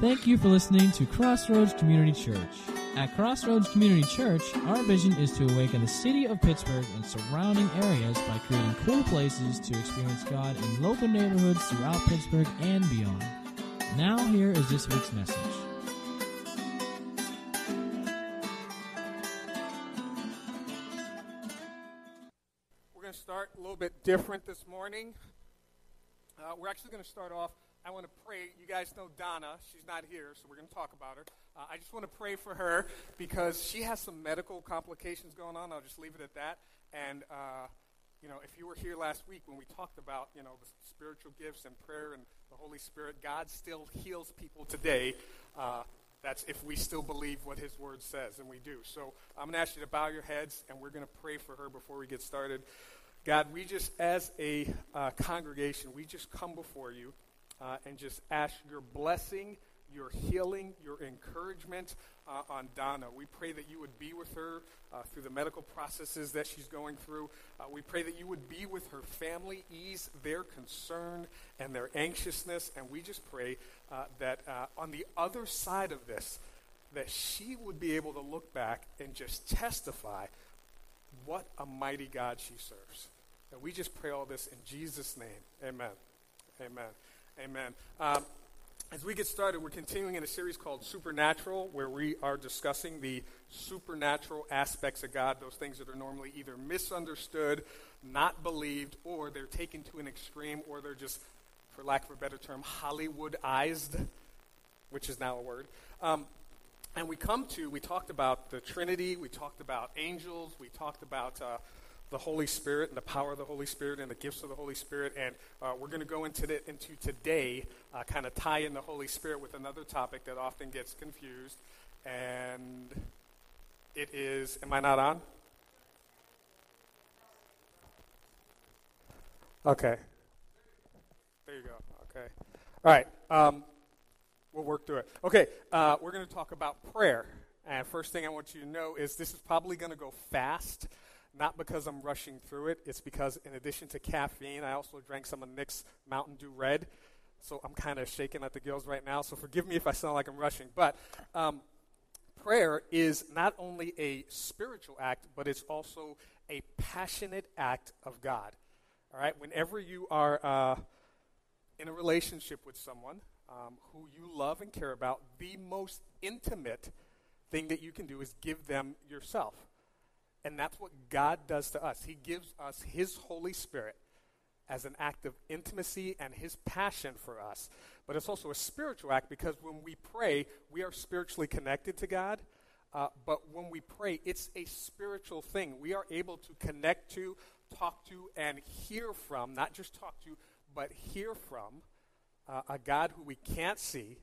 Thank you for listening to Crossroads Community Church. At Crossroads Community Church, our vision is to awaken the city of Pittsburgh and surrounding areas by creating cool places to experience God in local neighborhoods throughout Pittsburgh and beyond. Now, here is this week's message. We're going to start a little bit different this morning. Uh, we're actually going to start off. I want to pray. You guys know Donna. She's not here, so we're going to talk about her. Uh, I just want to pray for her because she has some medical complications going on. I'll just leave it at that. And, uh, you know, if you were here last week when we talked about, you know, the spiritual gifts and prayer and the Holy Spirit, God still heals people today. Uh, that's if we still believe what His Word says, and we do. So I'm going to ask you to bow your heads, and we're going to pray for her before we get started. God, we just, as a uh, congregation, we just come before you uh, and just ask your blessing, your healing, your encouragement uh, on Donna. We pray that you would be with her uh, through the medical processes that she's going through. Uh, we pray that you would be with her family, ease their concern and their anxiousness. And we just pray uh, that uh, on the other side of this, that she would be able to look back and just testify what a mighty God she serves. And we just pray all this in Jesus' name. Amen. Amen. Amen. Um, as we get started, we're continuing in a series called Supernatural, where we are discussing the supernatural aspects of God, those things that are normally either misunderstood, not believed, or they're taken to an extreme, or they're just, for lack of a better term, Hollywoodized, which is now a word. Um, and we come to, we talked about the Trinity, we talked about angels, we talked about uh, the Holy Spirit and the power of the Holy Spirit and the gifts of the Holy Spirit. And uh, we're going to go into, the, into today, uh, kind of tie in the Holy Spirit with another topic that often gets confused. And it is, am I not on? Okay. There you go. Okay. All right. Um, we'll work through it. Okay. Uh, we're going to talk about prayer. And first thing I want you to know is this is probably going to go fast not because I'm rushing through it. It's because, in addition to caffeine, I also drank some of Nick's Mountain Dew Red. So I'm kind of shaking at the gills right now. So forgive me if I sound like I'm rushing. But um, prayer is not only a spiritual act, but it's also a passionate act of God. All right? Whenever you are uh, in a relationship with someone um, who you love and care about, the most intimate thing that you can do is give them yourself. And that's what God does to us. He gives us His Holy Spirit as an act of intimacy and His passion for us. But it's also a spiritual act because when we pray, we are spiritually connected to God. Uh, but when we pray, it's a spiritual thing. We are able to connect to, talk to, and hear from, not just talk to, but hear from uh, a God who we can't see,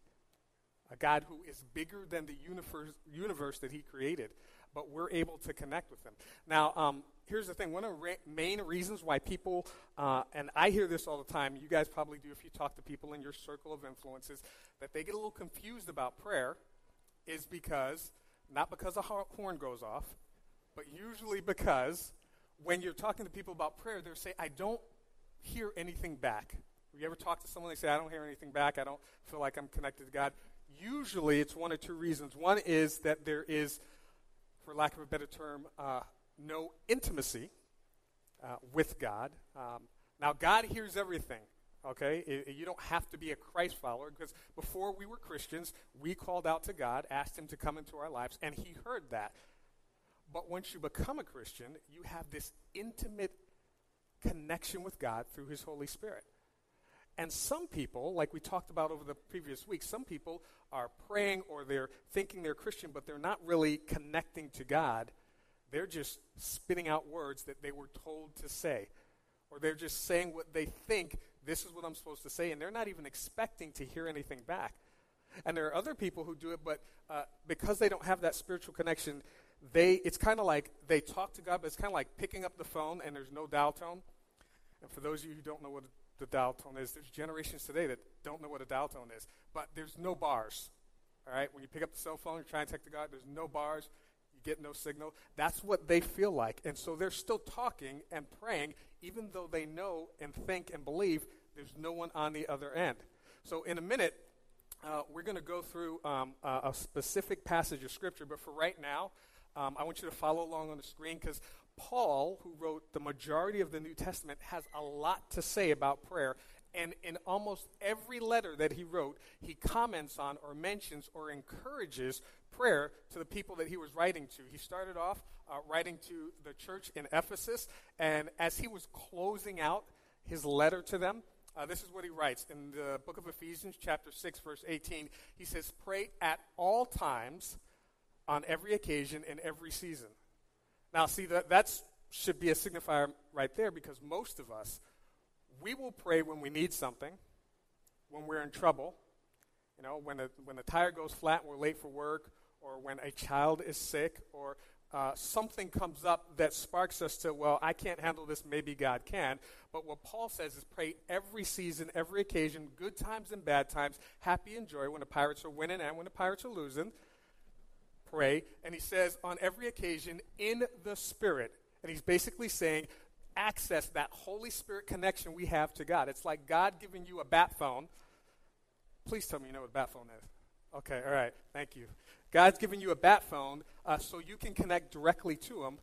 a God who is bigger than the universe, universe that He created but we're able to connect with them. Now, um, here's the thing one of the ra- main reasons why people, uh, and I hear this all the time, you guys probably do if you talk to people in your circle of influences, that they get a little confused about prayer is because, not because a horn goes off, but usually because when you're talking to people about prayer, they'll say, I don't hear anything back. Have You ever talk to someone, they say, I don't hear anything back, I don't feel like I'm connected to God? Usually it's one of two reasons. One is that there is for lack of a better term, uh, no intimacy uh, with God. Um, now, God hears everything. Okay, you don't have to be a Christ follower because before we were Christians, we called out to God, asked Him to come into our lives, and He heard that. But once you become a Christian, you have this intimate connection with God through His Holy Spirit. And some people, like we talked about over the previous week, some people are praying or they're thinking they're Christian, but they're not really connecting to God. They're just spitting out words that they were told to say. Or they're just saying what they think, this is what I'm supposed to say, and they're not even expecting to hear anything back. And there are other people who do it, but uh, because they don't have that spiritual connection, they it's kind of like they talk to God, but it's kind of like picking up the phone and there's no dial tone. And for those of you who don't know what the dial tone is. There's generations today that don't know what a dial tone is, but there's no bars. All right, when you pick up the cell phone, you're trying to text to God. There's no bars. You get no signal. That's what they feel like, and so they're still talking and praying, even though they know and think and believe there's no one on the other end. So in a minute, uh, we're going to go through um, a, a specific passage of Scripture, but for right now, um, I want you to follow along on the screen because Paul, who wrote the majority of the New Testament, has a lot to say about prayer. And in almost every letter that he wrote, he comments on or mentions or encourages prayer to the people that he was writing to. He started off uh, writing to the church in Ephesus, and as he was closing out his letter to them, uh, this is what he writes in the book of Ephesians, chapter 6, verse 18. He says, Pray at all times, on every occasion, in every season. Now, see, that that's, should be a signifier right there because most of us, we will pray when we need something, when we're in trouble, you know, when the, when the tire goes flat and we're late for work, or when a child is sick, or uh, something comes up that sparks us to, well, I can't handle this, maybe God can. But what Paul says is pray every season, every occasion, good times and bad times, happy and joy when the Pirates are winning and when the Pirates are losing. Pray. And he says, on every occasion, in the Spirit. And he's basically saying, access that Holy Spirit connection we have to God. It's like God giving you a bat phone. Please tell me you know what a bat phone is. Okay, all right, thank you. God's giving you a bat phone uh, so you can connect directly to Him.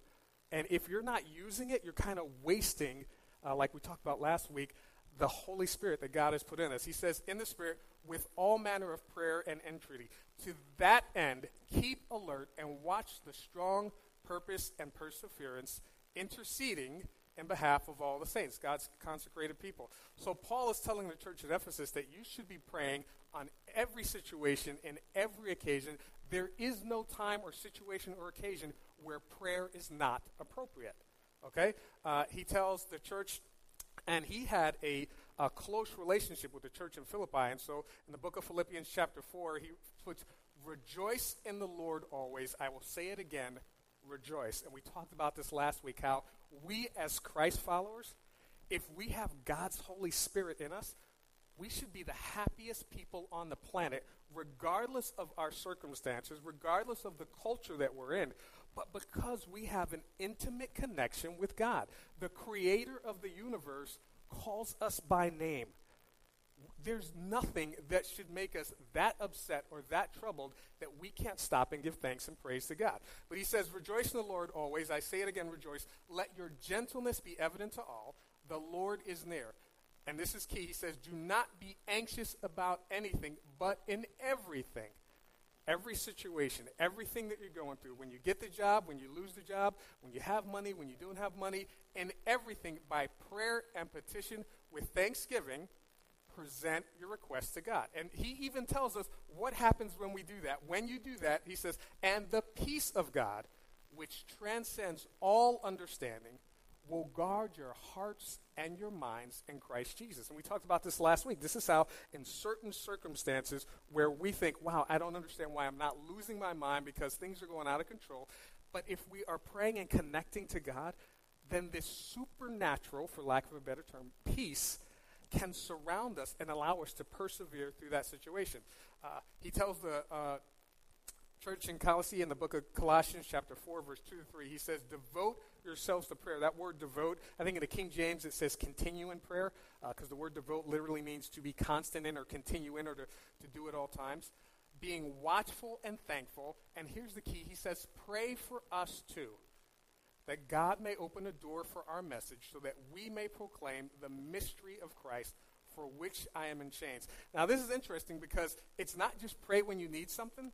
And if you're not using it, you're kind of wasting, uh, like we talked about last week, the Holy Spirit that God has put in us. He says, in the Spirit, with all manner of prayer and entreaty. To that end, keep alert and watch the strong purpose and perseverance, interceding in behalf of all the saints, God's consecrated people. So Paul is telling the church at Ephesus that you should be praying on every situation, in every occasion. There is no time or situation or occasion where prayer is not appropriate. Okay? Uh, he tells the church, and he had a, a close relationship with the church in Philippi. And so in the book of Philippians, chapter 4, he puts, Rejoice in the Lord always. I will say it again, rejoice. And we talked about this last week how we, as Christ followers, if we have God's Holy Spirit in us, we should be the happiest people on the planet, regardless of our circumstances, regardless of the culture that we're in, but because we have an intimate connection with God. The creator of the universe calls us by name. There's nothing that should make us that upset or that troubled that we can't stop and give thanks and praise to God. But he says, Rejoice in the Lord always. I say it again, rejoice. Let your gentleness be evident to all. The Lord is near. And this is key. He says, Do not be anxious about anything, but in everything. Every situation, everything that you're going through, when you get the job, when you lose the job, when you have money, when you don't have money, in everything by prayer and petition with thanksgiving present your request to God. And he even tells us what happens when we do that. When you do that, he says, and the peace of God, which transcends all understanding, will guard your hearts and your minds in Christ Jesus. And we talked about this last week. This is how, in certain circumstances where we think, wow, I don't understand why I'm not losing my mind because things are going out of control. But if we are praying and connecting to God, then this supernatural, for lack of a better term, peace can surround us and allow us to persevere through that situation. Uh, he tells the uh, church in Colossae in the book of Colossians, chapter 4, verse 2 to 3, he says, Devote yourselves to prayer. That word devote, I think in the King James it says continue in prayer, because uh, the word devote literally means to be constant in or continue in or to, to do at all times. Being watchful and thankful. And here's the key he says, Pray for us too that God may open a door for our message so that we may proclaim the mystery of Christ for which I am in chains. Now, this is interesting because it's not just pray when you need something.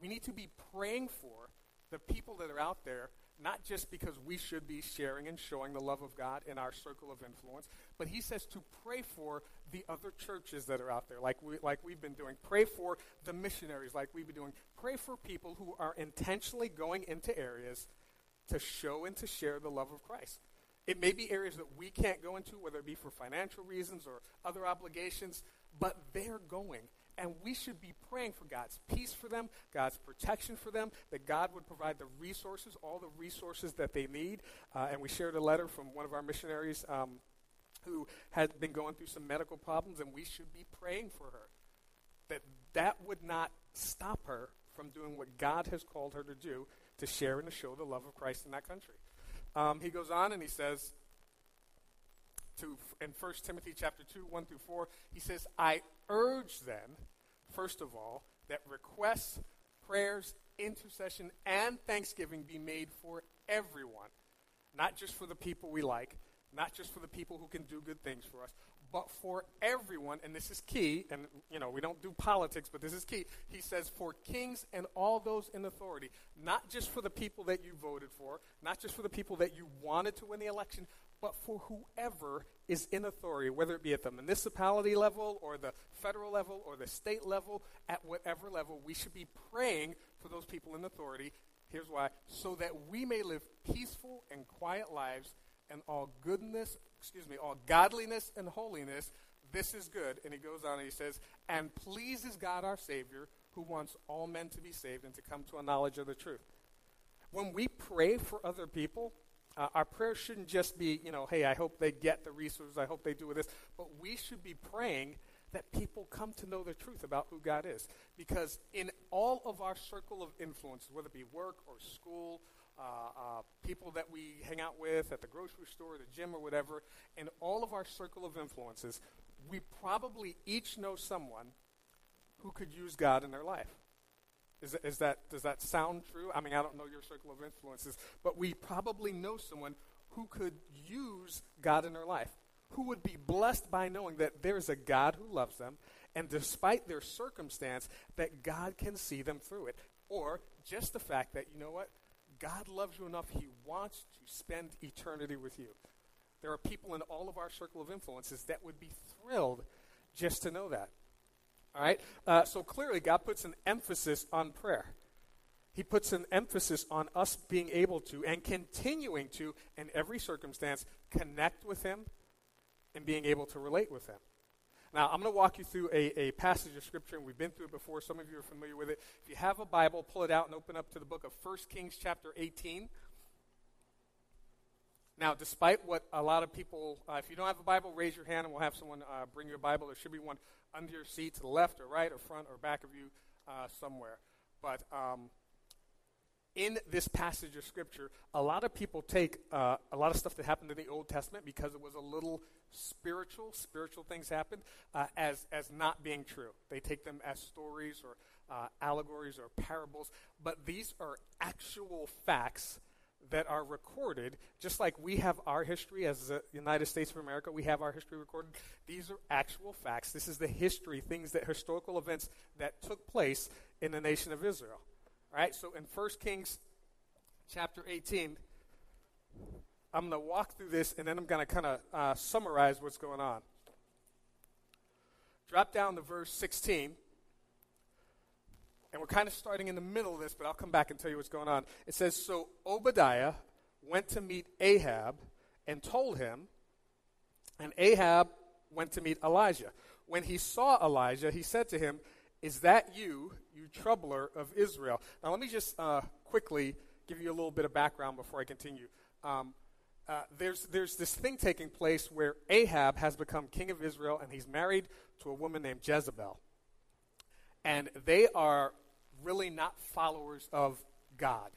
We need to be praying for the people that are out there, not just because we should be sharing and showing the love of God in our circle of influence, but he says to pray for the other churches that are out there, like, we, like we've been doing. Pray for the missionaries, like we've been doing. Pray for people who are intentionally going into areas to show and to share the love of Christ. It may be areas that we can't go into, whether it be for financial reasons or other obligations, but they're going. And we should be praying for God's peace for them, God's protection for them, that God would provide the resources, all the resources that they need. Uh, and we shared a letter from one of our missionaries um, who had been going through some medical problems, and we should be praying for her. That that would not stop her from doing what God has called her to do to share and to show the love of Christ in that country. Um, he goes on and he says, to in 1 Timothy chapter 2, 1 through 4, he says, I urge then first of all, that requests, prayers, intercession, and thanksgiving be made for everyone, not just for the people we like, not just for the people who can do good things for us, but for everyone, and this is key, and you know, we don't do politics, but this is key. He says, for kings and all those in authority, not just for the people that you voted for, not just for the people that you wanted to win the election, but for whoever is in authority, whether it be at the municipality level or the federal level or the state level, at whatever level, we should be praying for those people in authority. Here's why so that we may live peaceful and quiet lives and all goodness, excuse me, all godliness and holiness. This is good. And he goes on and he says, and pleases God our Savior, who wants all men to be saved and to come to a knowledge of the truth. When we pray for other people, uh, our prayer shouldn't just be, you know, hey, I hope they get the resources, I hope they do this, but we should be praying that people come to know the truth about who God is. Because in all of our circle of influences, whether it be work or school uh, uh, people that we hang out with at the grocery store, the gym, or whatever, in all of our circle of influences, we probably each know someone who could use God in their life. Is, is that, does that sound true? I mean, I don't know your circle of influences, but we probably know someone who could use God in their life, who would be blessed by knowing that there's a God who loves them, and despite their circumstance, that God can see them through it. Or just the fact that, you know what? God loves you enough, He wants to spend eternity with you. There are people in all of our circle of influences that would be thrilled just to know that. All right? Uh, so clearly, God puts an emphasis on prayer. He puts an emphasis on us being able to and continuing to, in every circumstance, connect with Him and being able to relate with Him. Now, I'm going to walk you through a, a passage of Scripture, and we've been through it before. Some of you are familiar with it. If you have a Bible, pull it out and open up to the book of 1 Kings, chapter 18. Now, despite what a lot of people, uh, if you don't have a Bible, raise your hand and we'll have someone uh, bring you a Bible. There should be one under your seat to the left or right or front or back of you uh, somewhere. But um, in this passage of Scripture, a lot of people take uh, a lot of stuff that happened in the Old Testament because it was a little spiritual, spiritual things happened, uh, as, as not being true. They take them as stories or uh, allegories or parables, but these are actual facts that are recorded, just like we have our history as the United States of America, we have our history recorded. These are actual facts. This is the history, things that historical events that took place in the nation of Israel. All right, so in 1 Kings chapter 18, I'm going to walk through this and then I'm going to kind of uh, summarize what's going on. Drop down to verse 16. And we're kind of starting in the middle of this, but I'll come back and tell you what's going on. It says So Obadiah went to meet Ahab and told him, and Ahab went to meet Elijah. When he saw Elijah, he said to him, Is that you, you troubler of Israel? Now, let me just uh, quickly give you a little bit of background before I continue. Um, uh, there's, there's this thing taking place where Ahab has become king of Israel and he's married to a woman named Jezebel. And they are really not followers of God.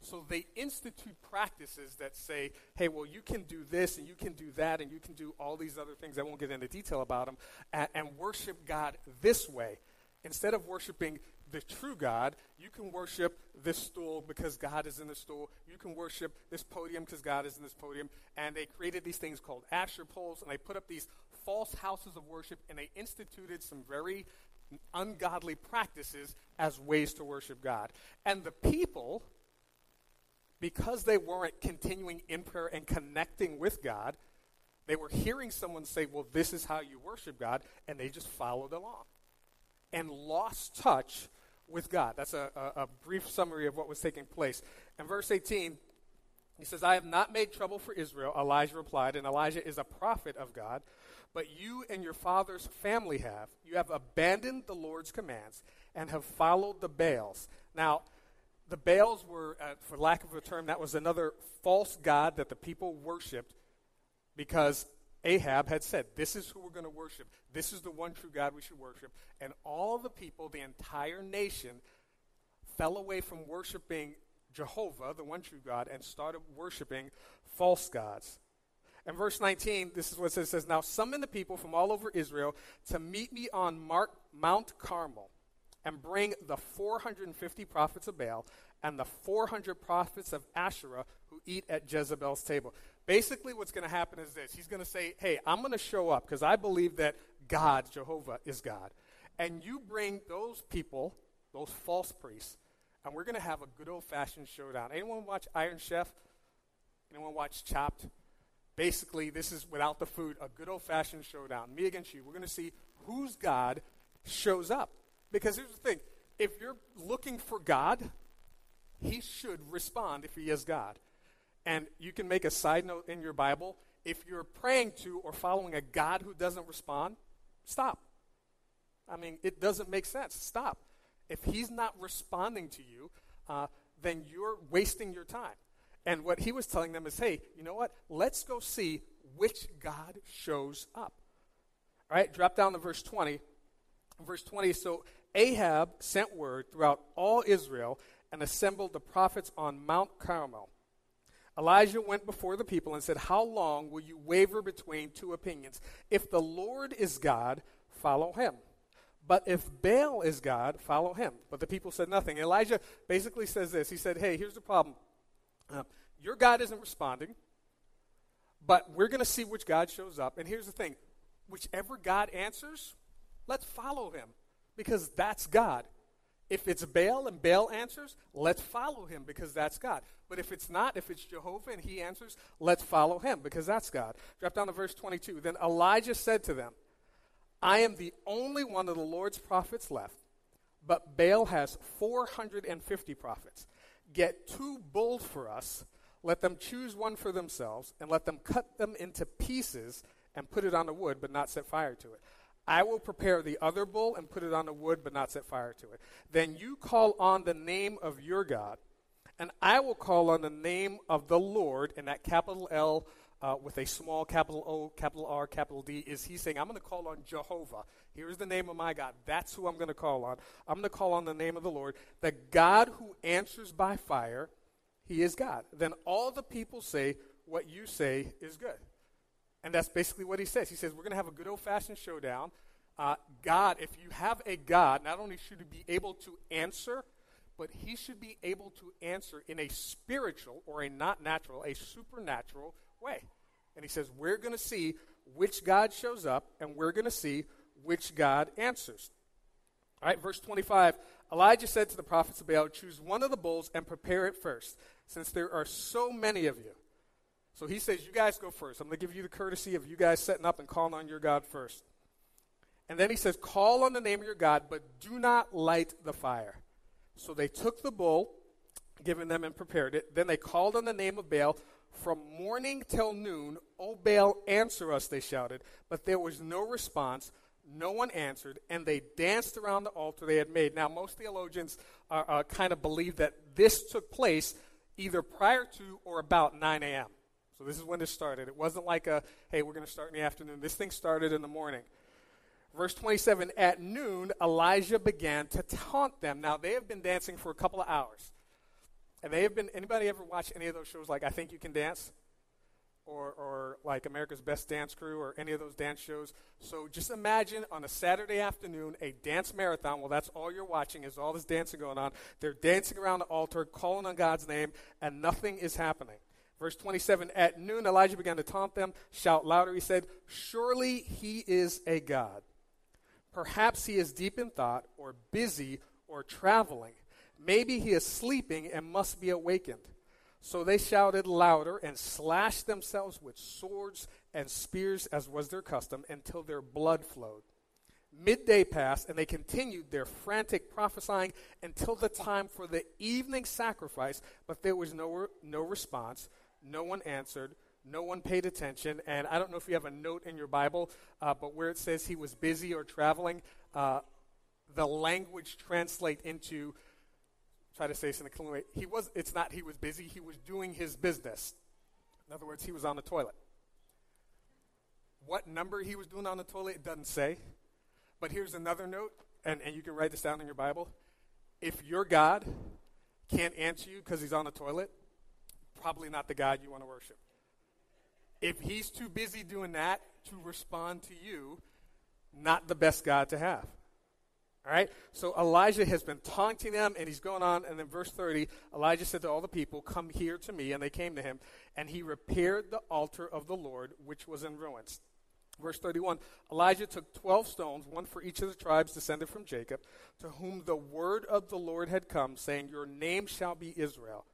So they institute practices that say, hey, well, you can do this and you can do that and you can do all these other things. I won't get into detail about them. And, and worship God this way. Instead of worshiping the true God, you can worship this stool because God is in the stool. You can worship this podium because God is in this podium. And they created these things called Asherah poles, and they put up these false houses of worship, and they instituted some very ungodly practices as ways to worship God. And the people, because they weren't continuing in prayer and connecting with God, they were hearing someone say, Well, this is how you worship God, and they just followed along and lost touch with God. That's a, a, a, brief summary of what was taking place. In verse 18, he says, I have not made trouble for Israel, Elijah replied, and Elijah is a prophet of God, but you and your father's family have. You have abandoned the Lord's commands and have followed the Baals. Now, the Baals were, uh, for lack of a term, that was another false god that the people worshipped because Ahab had said, This is who we're going to worship. This is the one true God we should worship. And all the people, the entire nation, fell away from worshiping Jehovah, the one true God, and started worshiping false gods. And verse 19, this is what it says, it says, Now summon the people from all over Israel to meet me on Mark, Mount Carmel and bring the 450 prophets of Baal and the 400 prophets of Asherah who eat at Jezebel's table. Basically, what's going to happen is this He's going to say, Hey, I'm going to show up because I believe that God, Jehovah, is God. And you bring those people, those false priests, and we're going to have a good old fashioned showdown. Anyone watch Iron Chef? Anyone watch Chopped? Basically, this is without the food, a good old fashioned showdown. Me against you. We're going to see whose God shows up. Because here's the thing if you're looking for God, he should respond if he is God. And you can make a side note in your Bible. If you're praying to or following a God who doesn't respond, stop. I mean, it doesn't make sense. Stop. If he's not responding to you, uh, then you're wasting your time. And what he was telling them is hey, you know what? Let's go see which God shows up. All right, drop down to verse 20. Verse 20 So Ahab sent word throughout all Israel and assembled the prophets on Mount Carmel. Elijah went before the people and said, How long will you waver between two opinions? If the Lord is God, follow him. But if Baal is God, follow him. But the people said nothing. Elijah basically says this He said, Hey, here's the problem. Uh, your God isn't responding, but we're going to see which God shows up. And here's the thing whichever God answers, let's follow him because that's God. If it's Baal and Baal answers, let's follow him because that's God. But if it's not, if it's Jehovah and he answers, let's follow him because that's God. Drop down to verse 22. Then Elijah said to them, I am the only one of the Lord's prophets left, but Baal has 450 prophets. Get two bulls for us, let them choose one for themselves, and let them cut them into pieces and put it on the wood, but not set fire to it. I will prepare the other bull and put it on the wood, but not set fire to it. Then you call on the name of your God, and I will call on the name of the Lord, and that capital L uh, with a small capital O, capital R, capital D, is he saying, I'm going to call on Jehovah. Here's the name of my God. That's who I'm going to call on. I'm going to call on the name of the Lord. The God who answers by fire, he is God. Then all the people say, What you say is good. And that's basically what he says. He says, We're going to have a good old fashioned showdown. Uh, God, if you have a God, not only should he be able to answer, but he should be able to answer in a spiritual or a not natural, a supernatural way. And he says, We're going to see which God shows up, and we're going to see which God answers. All right, verse 25 Elijah said to the prophets of Baal, Choose one of the bulls and prepare it first, since there are so many of you. So he says, You guys go first. I'm going to give you the courtesy of you guys setting up and calling on your God first. And then he says, Call on the name of your God, but do not light the fire. So they took the bull, given them, and prepared it. Then they called on the name of Baal. From morning till noon, O Baal, answer us, they shouted. But there was no response. No one answered, and they danced around the altar they had made. Now, most theologians uh, uh, kind of believe that this took place either prior to or about 9 a.m. So this is when this started. It wasn't like a, hey, we're going to start in the afternoon. This thing started in the morning. Verse 27 At noon, Elijah began to taunt them. Now, they have been dancing for a couple of hours. And they have been, anybody ever watch any of those shows like I Think You Can Dance? Or, or like America's Best Dance Crew or any of those dance shows. So just imagine on a Saturday afternoon a dance marathon. Well, that's all you're watching is all this dancing going on. They're dancing around the altar, calling on God's name, and nothing is happening. Verse 27 At noon, Elijah began to taunt them, shout louder. He said, Surely he is a God. Perhaps he is deep in thought, or busy, or traveling. Maybe he is sleeping and must be awakened. So they shouted louder and slashed themselves with swords and spears, as was their custom, until their blood flowed. Midday passed, and they continued their frantic prophesying until the time for the evening sacrifice, but there was no, no response. No one answered. No one paid attention. And I don't know if you have a note in your Bible, uh, but where it says he was busy or traveling, uh, the language translate into try to say this in a clean way. He was. It's not. He was busy. He was doing his business. In other words, he was on the toilet. What number he was doing on the toilet, it doesn't say. But here's another note, and, and you can write this down in your Bible. If your God can't answer you because he's on the toilet, probably not the God you want to worship. if he's too busy doing that to respond to you, not the best God to have. All right? So Elijah has been taunting them, and he's going on. And then, verse 30, Elijah said to all the people, Come here to me. And they came to him, and he repaired the altar of the Lord, which was in ruins. Verse 31 Elijah took 12 stones, one for each of the tribes descended from Jacob, to whom the word of the Lord had come, saying, Your name shall be Israel.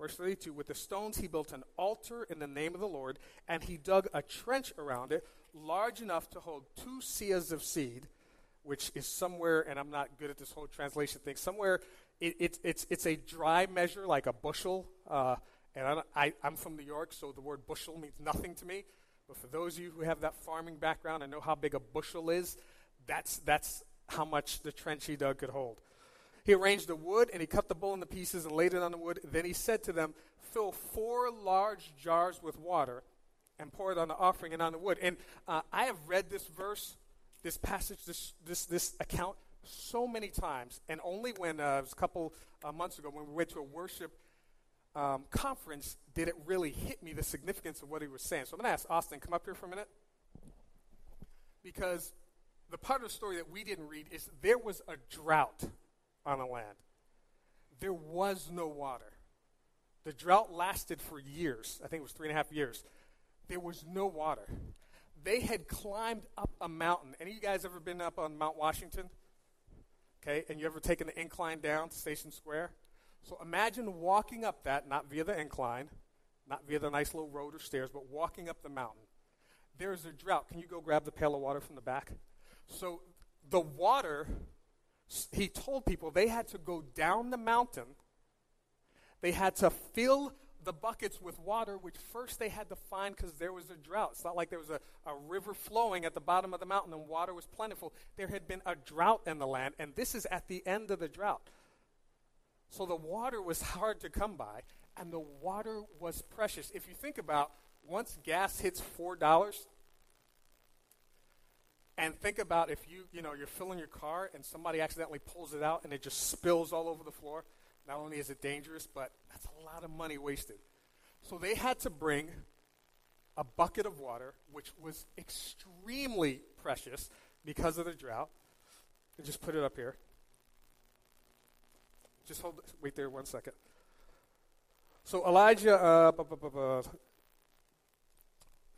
Verse 32 With the stones he built an altar in the name of the Lord, and he dug a trench around it, large enough to hold two seahs of seed, which is somewhere, and I'm not good at this whole translation thing, somewhere it, it, it's, it's a dry measure, like a bushel. Uh, and I, I'm from New York, so the word bushel means nothing to me. But for those of you who have that farming background and know how big a bushel is, that's, that's how much the trench he dug could hold. He arranged the wood and he cut the bull into pieces and laid it on the wood. Then he said to them, Fill four large jars with water and pour it on the offering and on the wood. And uh, I have read this verse, this passage, this, this, this account so many times. And only when uh, it was a couple uh, months ago when we went to a worship um, conference did it really hit me the significance of what he was saying. So I'm going to ask Austin, come up here for a minute. Because the part of the story that we didn't read is there was a drought on the land. There was no water. The drought lasted for years. I think it was three and a half years. There was no water. They had climbed up a mountain. Any of you guys ever been up on Mount Washington? Okay, and you ever taken the incline down to Station Square? So imagine walking up that, not via the incline, not via the nice little road or stairs, but walking up the mountain. There is a drought. Can you go grab the pail of water from the back? So the water, he told people they had to go down the mountain. They had to fill the buckets with water, which first they had to find because there was a drought. It's not like there was a, a river flowing at the bottom of the mountain and water was plentiful. There had been a drought in the land, and this is at the end of the drought. So the water was hard to come by, and the water was precious. If you think about once gas hits four dollars, and think about if you you know you're filling your car and somebody accidentally pulls it out and it just spills all over the floor. Not only is it dangerous, but that's a lot of money wasted. So they had to bring a bucket of water, which was extremely precious because of the drought. And just put it up here. Just hold, wait there one second. So Elijah, uh,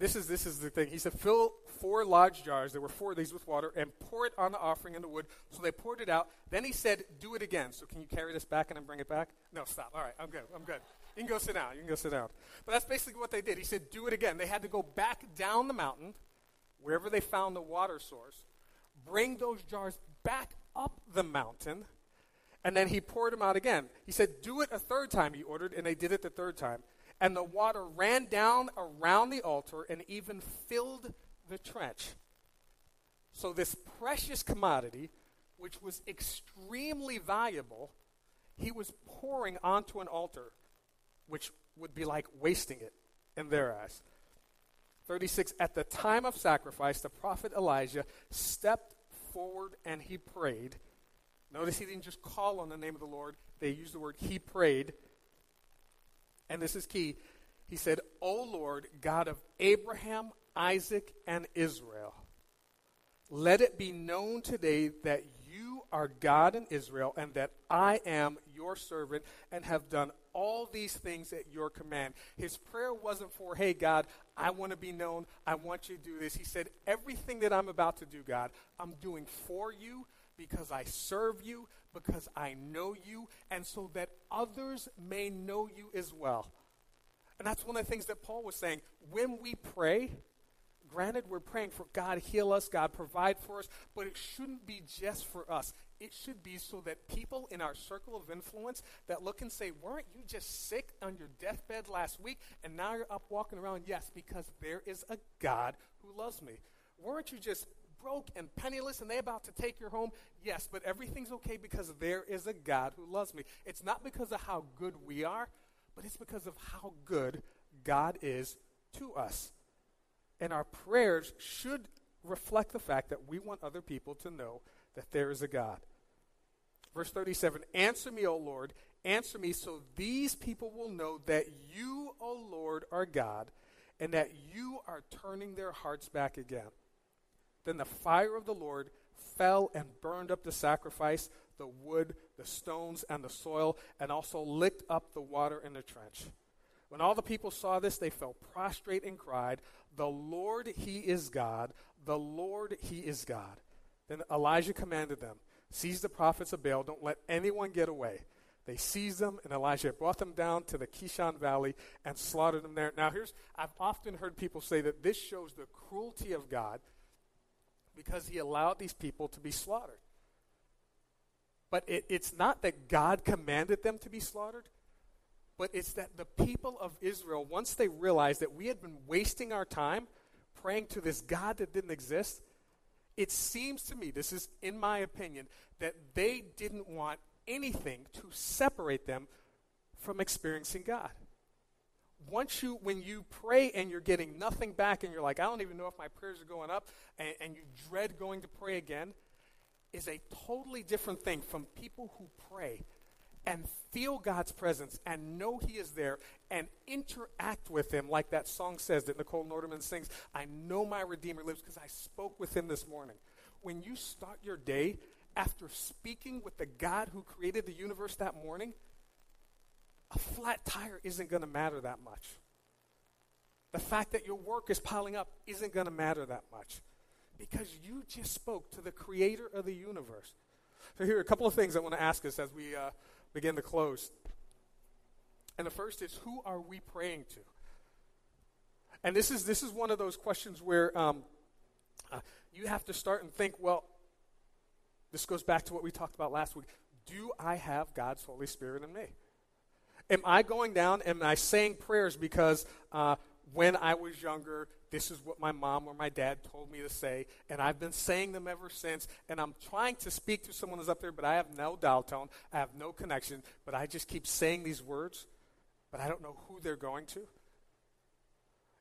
this is this is the thing. He said, fill four large jars. There were four of these with water, and pour it on the offering in the wood. So they poured it out. Then he said, do it again. So can you carry this back and then bring it back? No, stop. All right, I'm good. I'm good. You can go sit down. You can go sit down. But that's basically what they did. He said, do it again. They had to go back down the mountain, wherever they found the water source, bring those jars back up the mountain and then he poured them out again. He said, Do it a third time, he ordered, and they did it the third time. And the water ran down around the altar and even filled the trench. So, this precious commodity, which was extremely valuable, he was pouring onto an altar, which would be like wasting it in their eyes. 36 At the time of sacrifice, the prophet Elijah stepped forward and he prayed Notice he didn't just call on the name of the Lord, they used the word he prayed. And this is key. He said, O Lord, God of Abraham, Isaac, and Israel, let it be known today that you are God in Israel, and that I am your servant, and have done all these things at your command. His prayer wasn't for, hey, God, I want to be known. I want you to do this. He said, everything that I'm about to do, God, I'm doing for you because I serve you, because I know you, and so that others may know you as well. And that's one of the things that Paul was saying. When we pray, granted, we're praying for God heal us, God provide for us, but it shouldn't be just for us. It should be so that people in our circle of influence that look and say, Weren't you just sick on your deathbed last week and now you're up walking around? Yes, because there is a God who loves me. Weren't you just broke and penniless and they're about to take your home? Yes, but everything's okay because there is a God who loves me. It's not because of how good we are, but it's because of how good God is to us. And our prayers should reflect the fact that we want other people to know that there is a God. Verse 37 Answer me, O Lord, answer me, so these people will know that you, O Lord, are God, and that you are turning their hearts back again. Then the fire of the Lord fell and burned up the sacrifice, the wood, the stones, and the soil, and also licked up the water in the trench. When all the people saw this, they fell prostrate and cried, The Lord, He is God. The Lord, He is God. Then Elijah commanded them, Seize the prophets of Baal. Don't let anyone get away. They seized them, and Elijah brought them down to the Kishon Valley and slaughtered them there. Now, here's I've often heard people say that this shows the cruelty of God because he allowed these people to be slaughtered. But it, it's not that God commanded them to be slaughtered, but it's that the people of Israel, once they realized that we had been wasting our time praying to this God that didn't exist, it seems to me, this is in my opinion, that they didn't want anything to separate them from experiencing God. Once you, when you pray and you're getting nothing back and you're like, I don't even know if my prayers are going up, and, and you dread going to pray again, is a totally different thing from people who pray and feel God's presence and know He is there and interact with Him, like that song says that Nicole Nordeman sings. I know my Redeemer lives because I spoke with Him this morning. When you start your day after speaking with the God who created the universe that morning, a flat tire isn't going to matter that much. The fact that your work is piling up isn't going to matter that much because you just spoke to the creator of the universe. So, here are a couple of things I want to ask us as we uh, begin to close. And the first is who are we praying to? And this is, this is one of those questions where um, uh, you have to start and think, well, this goes back to what we talked about last week. Do I have God's Holy Spirit in me? Am I going down? Am I saying prayers because uh, when I was younger, this is what my mom or my dad told me to say, and I've been saying them ever since, and I'm trying to speak to someone who's up there, but I have no dial tone, I have no connection, but I just keep saying these words, but I don't know who they're going to?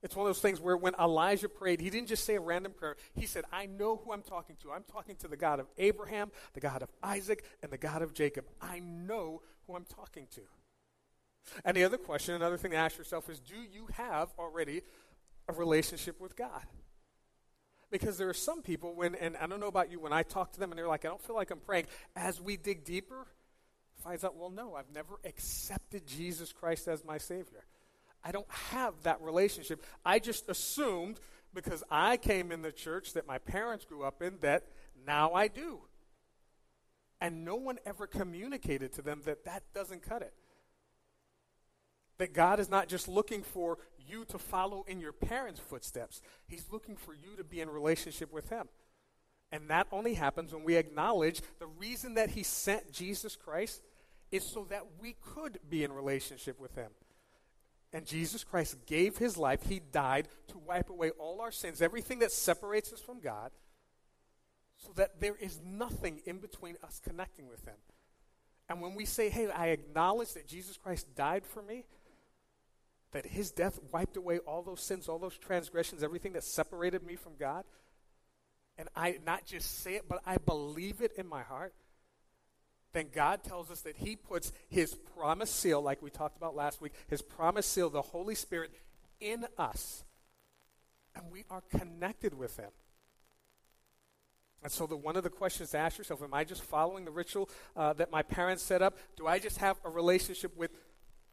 It's one of those things where when Elijah prayed, he didn't just say a random prayer. He said, I know who I'm talking to. I'm talking to the God of Abraham, the God of Isaac, and the God of Jacob. I know who I'm talking to. And the other question, another thing to ask yourself is do you have already a relationship with God? Because there are some people when, and I don't know about you, when I talk to them and they're like, I don't feel like I'm praying, as we dig deeper, finds out, well, no, I've never accepted Jesus Christ as my Savior. I don't have that relationship. I just assumed because I came in the church that my parents grew up in that now I do. And no one ever communicated to them that that doesn't cut it. That God is not just looking for you to follow in your parents' footsteps, He's looking for you to be in relationship with Him. And that only happens when we acknowledge the reason that He sent Jesus Christ is so that we could be in relationship with Him. And Jesus Christ gave his life. He died to wipe away all our sins, everything that separates us from God, so that there is nothing in between us connecting with him. And when we say, hey, I acknowledge that Jesus Christ died for me, that his death wiped away all those sins, all those transgressions, everything that separated me from God, and I not just say it, but I believe it in my heart, then God tells us that He puts His promise seal, like we talked about last week, His promise seal, the Holy Spirit, in us. And we are connected with Him. And so, the, one of the questions to ask yourself Am I just following the ritual uh, that my parents set up? Do I just have a relationship with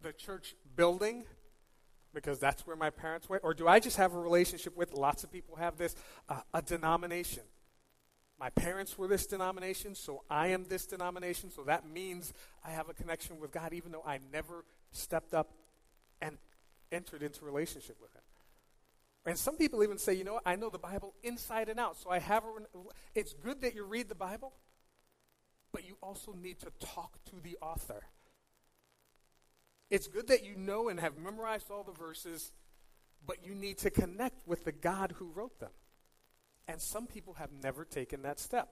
the church building? Because that's where my parents went? Or do I just have a relationship with, lots of people have this, uh, a denomination? my parents were this denomination, so I am this denomination, so that means I have a connection with God, even though I never stepped up and entered into relationship with Him. And some people even say, you know I know the Bible inside and out, so I have a. It's good that you read the Bible, but you also need to talk to the author. It's good that you know and have memorized all the verses, but you need to connect with the God who wrote them. And some people have never taken that step.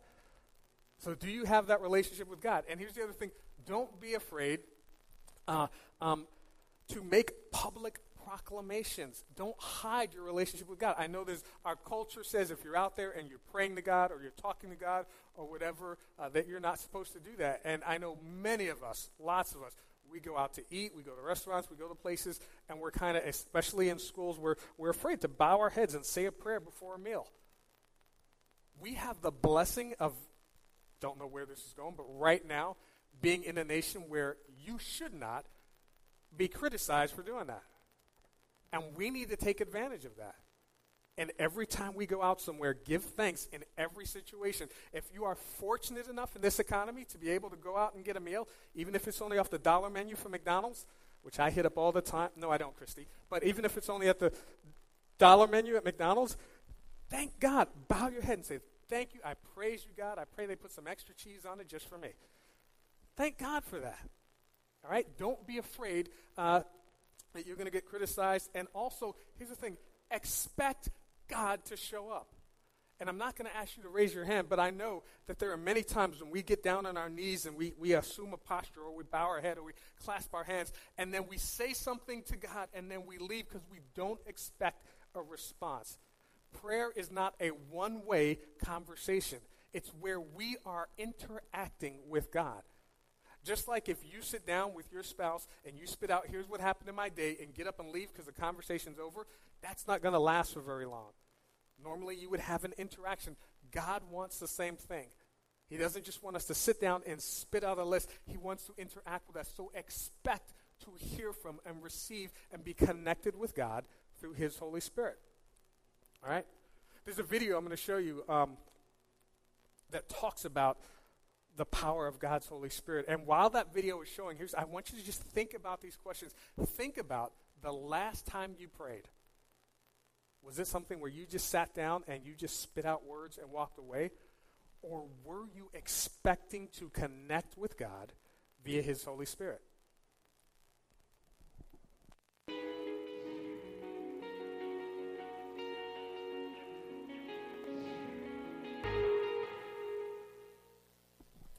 So, do you have that relationship with God? And here's the other thing don't be afraid uh, um, to make public proclamations. Don't hide your relationship with God. I know there's our culture says if you're out there and you're praying to God or you're talking to God or whatever, uh, that you're not supposed to do that. And I know many of us, lots of us, we go out to eat, we go to restaurants, we go to places, and we're kind of, especially in schools, we're, we're afraid to bow our heads and say a prayer before a meal. We have the blessing of, don't know where this is going, but right now, being in a nation where you should not be criticized for doing that. And we need to take advantage of that. And every time we go out somewhere, give thanks in every situation. If you are fortunate enough in this economy to be able to go out and get a meal, even if it's only off the dollar menu from McDonald's, which I hit up all the time. No, I don't, Christy. But even if it's only at the dollar menu at McDonald's, thank God. Bow your head and say, Thank you. I praise you, God. I pray they put some extra cheese on it just for me. Thank God for that. All right? Don't be afraid uh, that you're going to get criticized. And also, here's the thing expect God to show up. And I'm not going to ask you to raise your hand, but I know that there are many times when we get down on our knees and we, we assume a posture or we bow our head or we clasp our hands and then we say something to God and then we leave because we don't expect a response. Prayer is not a one way conversation, it's where we are interacting with God. Just like if you sit down with your spouse and you spit out, here's what happened in my day, and get up and leave because the conversation's over, that's not going to last for very long. Normally, you would have an interaction. God wants the same thing. He doesn't just want us to sit down and spit out a list, He wants to interact with us. So expect to hear from and receive and be connected with God through His Holy Spirit. All right? There's a video I'm going to show you um, that talks about the power of God's Holy Spirit. And while that video is showing, here's I want you to just think about these questions. Think about the last time you prayed. Was it something where you just sat down and you just spit out words and walked away? Or were you expecting to connect with God via His Holy Spirit?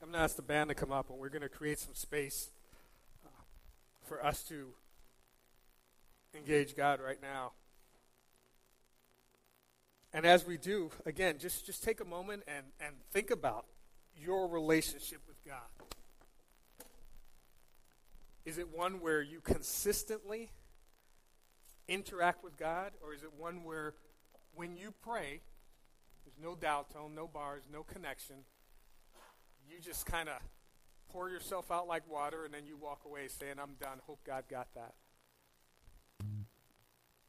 I'm going to ask the band to come up and we're going to create some space uh, for us to engage God right now. And as we do, again, just, just take a moment and, and think about your relationship with God. Is it one where you consistently interact with God, or is it one where when you pray, there's no dial tone, no bars, no connection, you just kind of pour yourself out like water and then you walk away saying, I'm done. Hope God got that.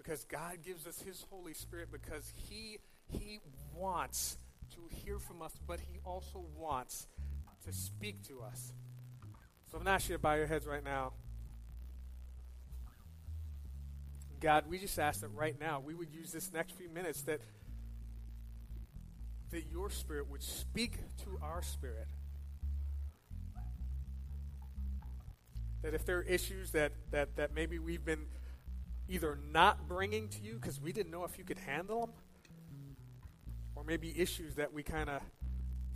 Because God gives us His Holy Spirit because He, he wants to hear from us, but He also wants to speak to us. So I'm going to ask you bow your heads right now. God, we just ask that right now we would use this next few minutes that that your spirit would speak to our spirit. That if there are issues that, that, that maybe we've been either not bringing to you because we didn't know if you could handle them, or maybe issues that we kind of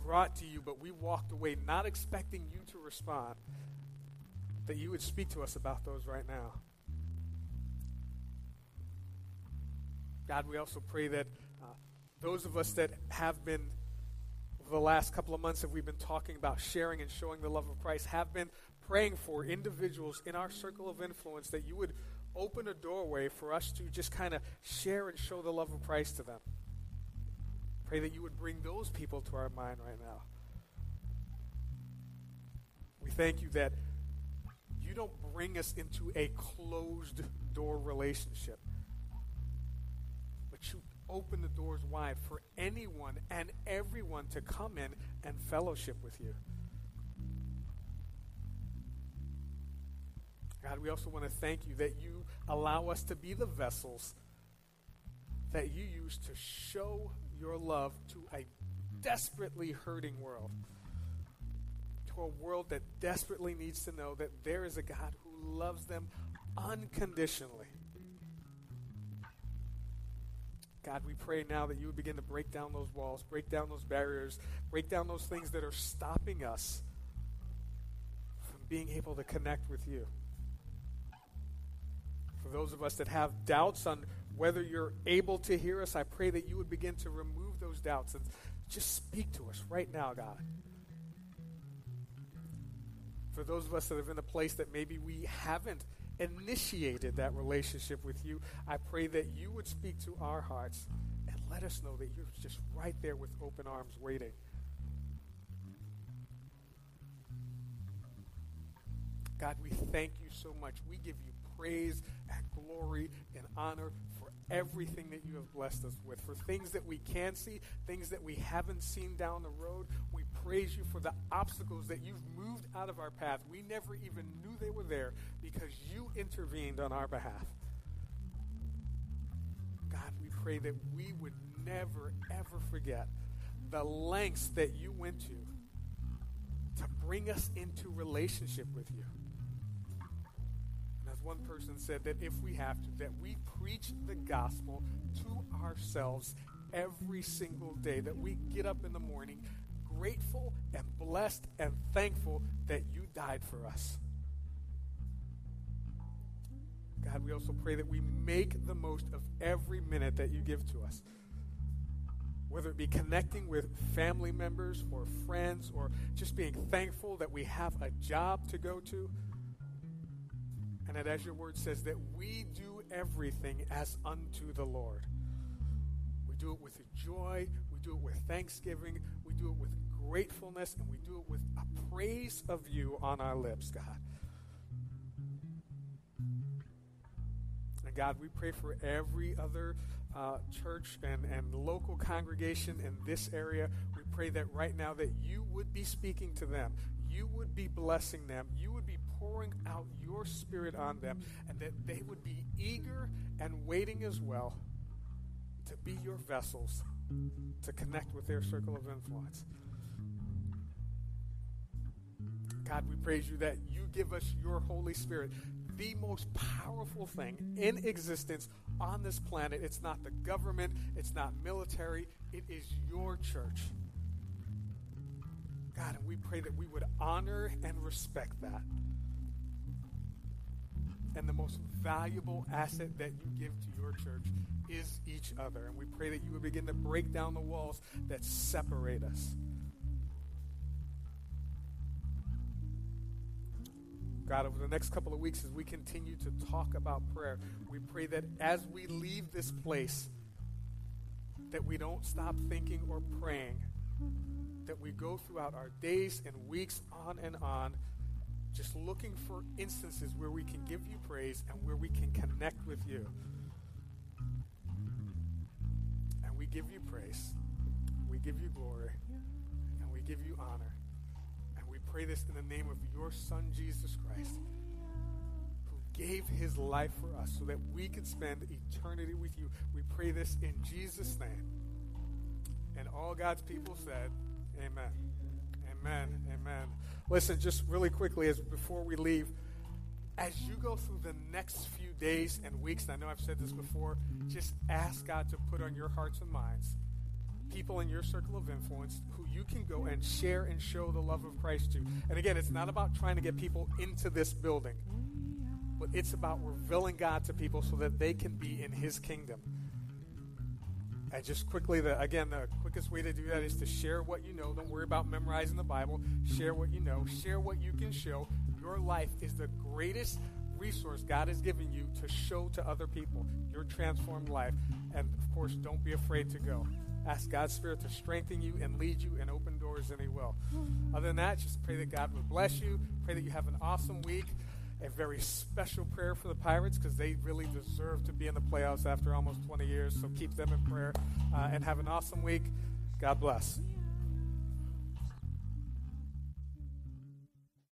brought to you, but we walked away not expecting you to respond, that you would speak to us about those right now. God, we also pray that uh, those of us that have been, over the last couple of months, that we've been talking about sharing and showing the love of Christ, have been praying for individuals in our circle of influence that you would open a doorway for us to just kind of share and show the love of Christ to them. Pray that you would bring those people to our mind right now. We thank you that you don't bring us into a closed door relationship, but you open the doors wide for anyone and everyone to come in and fellowship with you. God, we also want to thank you that you allow us to be the vessels that you use to show your love to a desperately hurting world. To a world that desperately needs to know that there is a God who loves them unconditionally. God, we pray now that you would begin to break down those walls, break down those barriers, break down those things that are stopping us from being able to connect with you those of us that have doubts on whether you're able to hear us, I pray that you would begin to remove those doubts and just speak to us right now, God. For those of us that are in a place that maybe we haven't initiated that relationship with you, I pray that you would speak to our hearts and let us know that you're just right there with open arms waiting. God, we thank you so much. We give you praise and glory and honor for everything that you have blessed us with, for things that we can see, things that we haven't seen down the road. We praise you for the obstacles that you've moved out of our path. We never even knew they were there because you intervened on our behalf. God, we pray that we would never, ever forget the lengths that you went to to bring us into relationship with you one person said that if we have to, that we preach the gospel to ourselves every single day, that we get up in the morning grateful and blessed and thankful that you died for us. God, we also pray that we make the most of every minute that you give to us. Whether it be connecting with family members or friends or just being thankful that we have a job to go to and that as your word says, that we do everything as unto the Lord. We do it with joy, we do it with thanksgiving, we do it with gratefulness, and we do it with a praise of you on our lips, God. And God, we pray for every other uh, church and, and local congregation in this area. We pray that right now that you would be speaking to them. You would be blessing them. You would be pouring out your spirit on them, and that they would be eager and waiting as well to be your vessels to connect with their circle of influence. God, we praise you that you give us your Holy Spirit, the most powerful thing in existence on this planet. It's not the government, it's not military, it is your church. God, and we pray that we would honor and respect that and the most valuable asset that you give to your church is each other. And we pray that you would begin to break down the walls that separate us. God, over the next couple of weeks, as we continue to talk about prayer, we pray that as we leave this place, that we don't stop thinking or praying, that we go throughout our days and weeks on and on just looking for instances where we can give you praise and where we can connect with you. And we give you praise, we give you glory, and we give you honor. And we pray this in the name of your Son, Jesus Christ, who gave his life for us so that we can spend eternity with you. We pray this in Jesus' name. And all God's people said, Amen. Amen. Amen. Listen, just really quickly, as before we leave, as you go through the next few days and weeks, and I know I've said this before, just ask God to put on your hearts and minds people in your circle of influence who you can go and share and show the love of Christ to. And again, it's not about trying to get people into this building, but it's about revealing God to people so that they can be in His kingdom. And just quickly, the, again, the quickest way to do that is to share what you know. Don't worry about memorizing the Bible. Share what you know. Share what you can show. Your life is the greatest resource God has given you to show to other people your transformed life. And of course, don't be afraid to go. Ask God's Spirit to strengthen you and lead you and open doors, and He will. Other than that, just pray that God would bless you. Pray that you have an awesome week a very special prayer for the Pirates because they really deserve to be in the playoffs after almost 20 years. So keep them in prayer uh, and have an awesome week. God bless.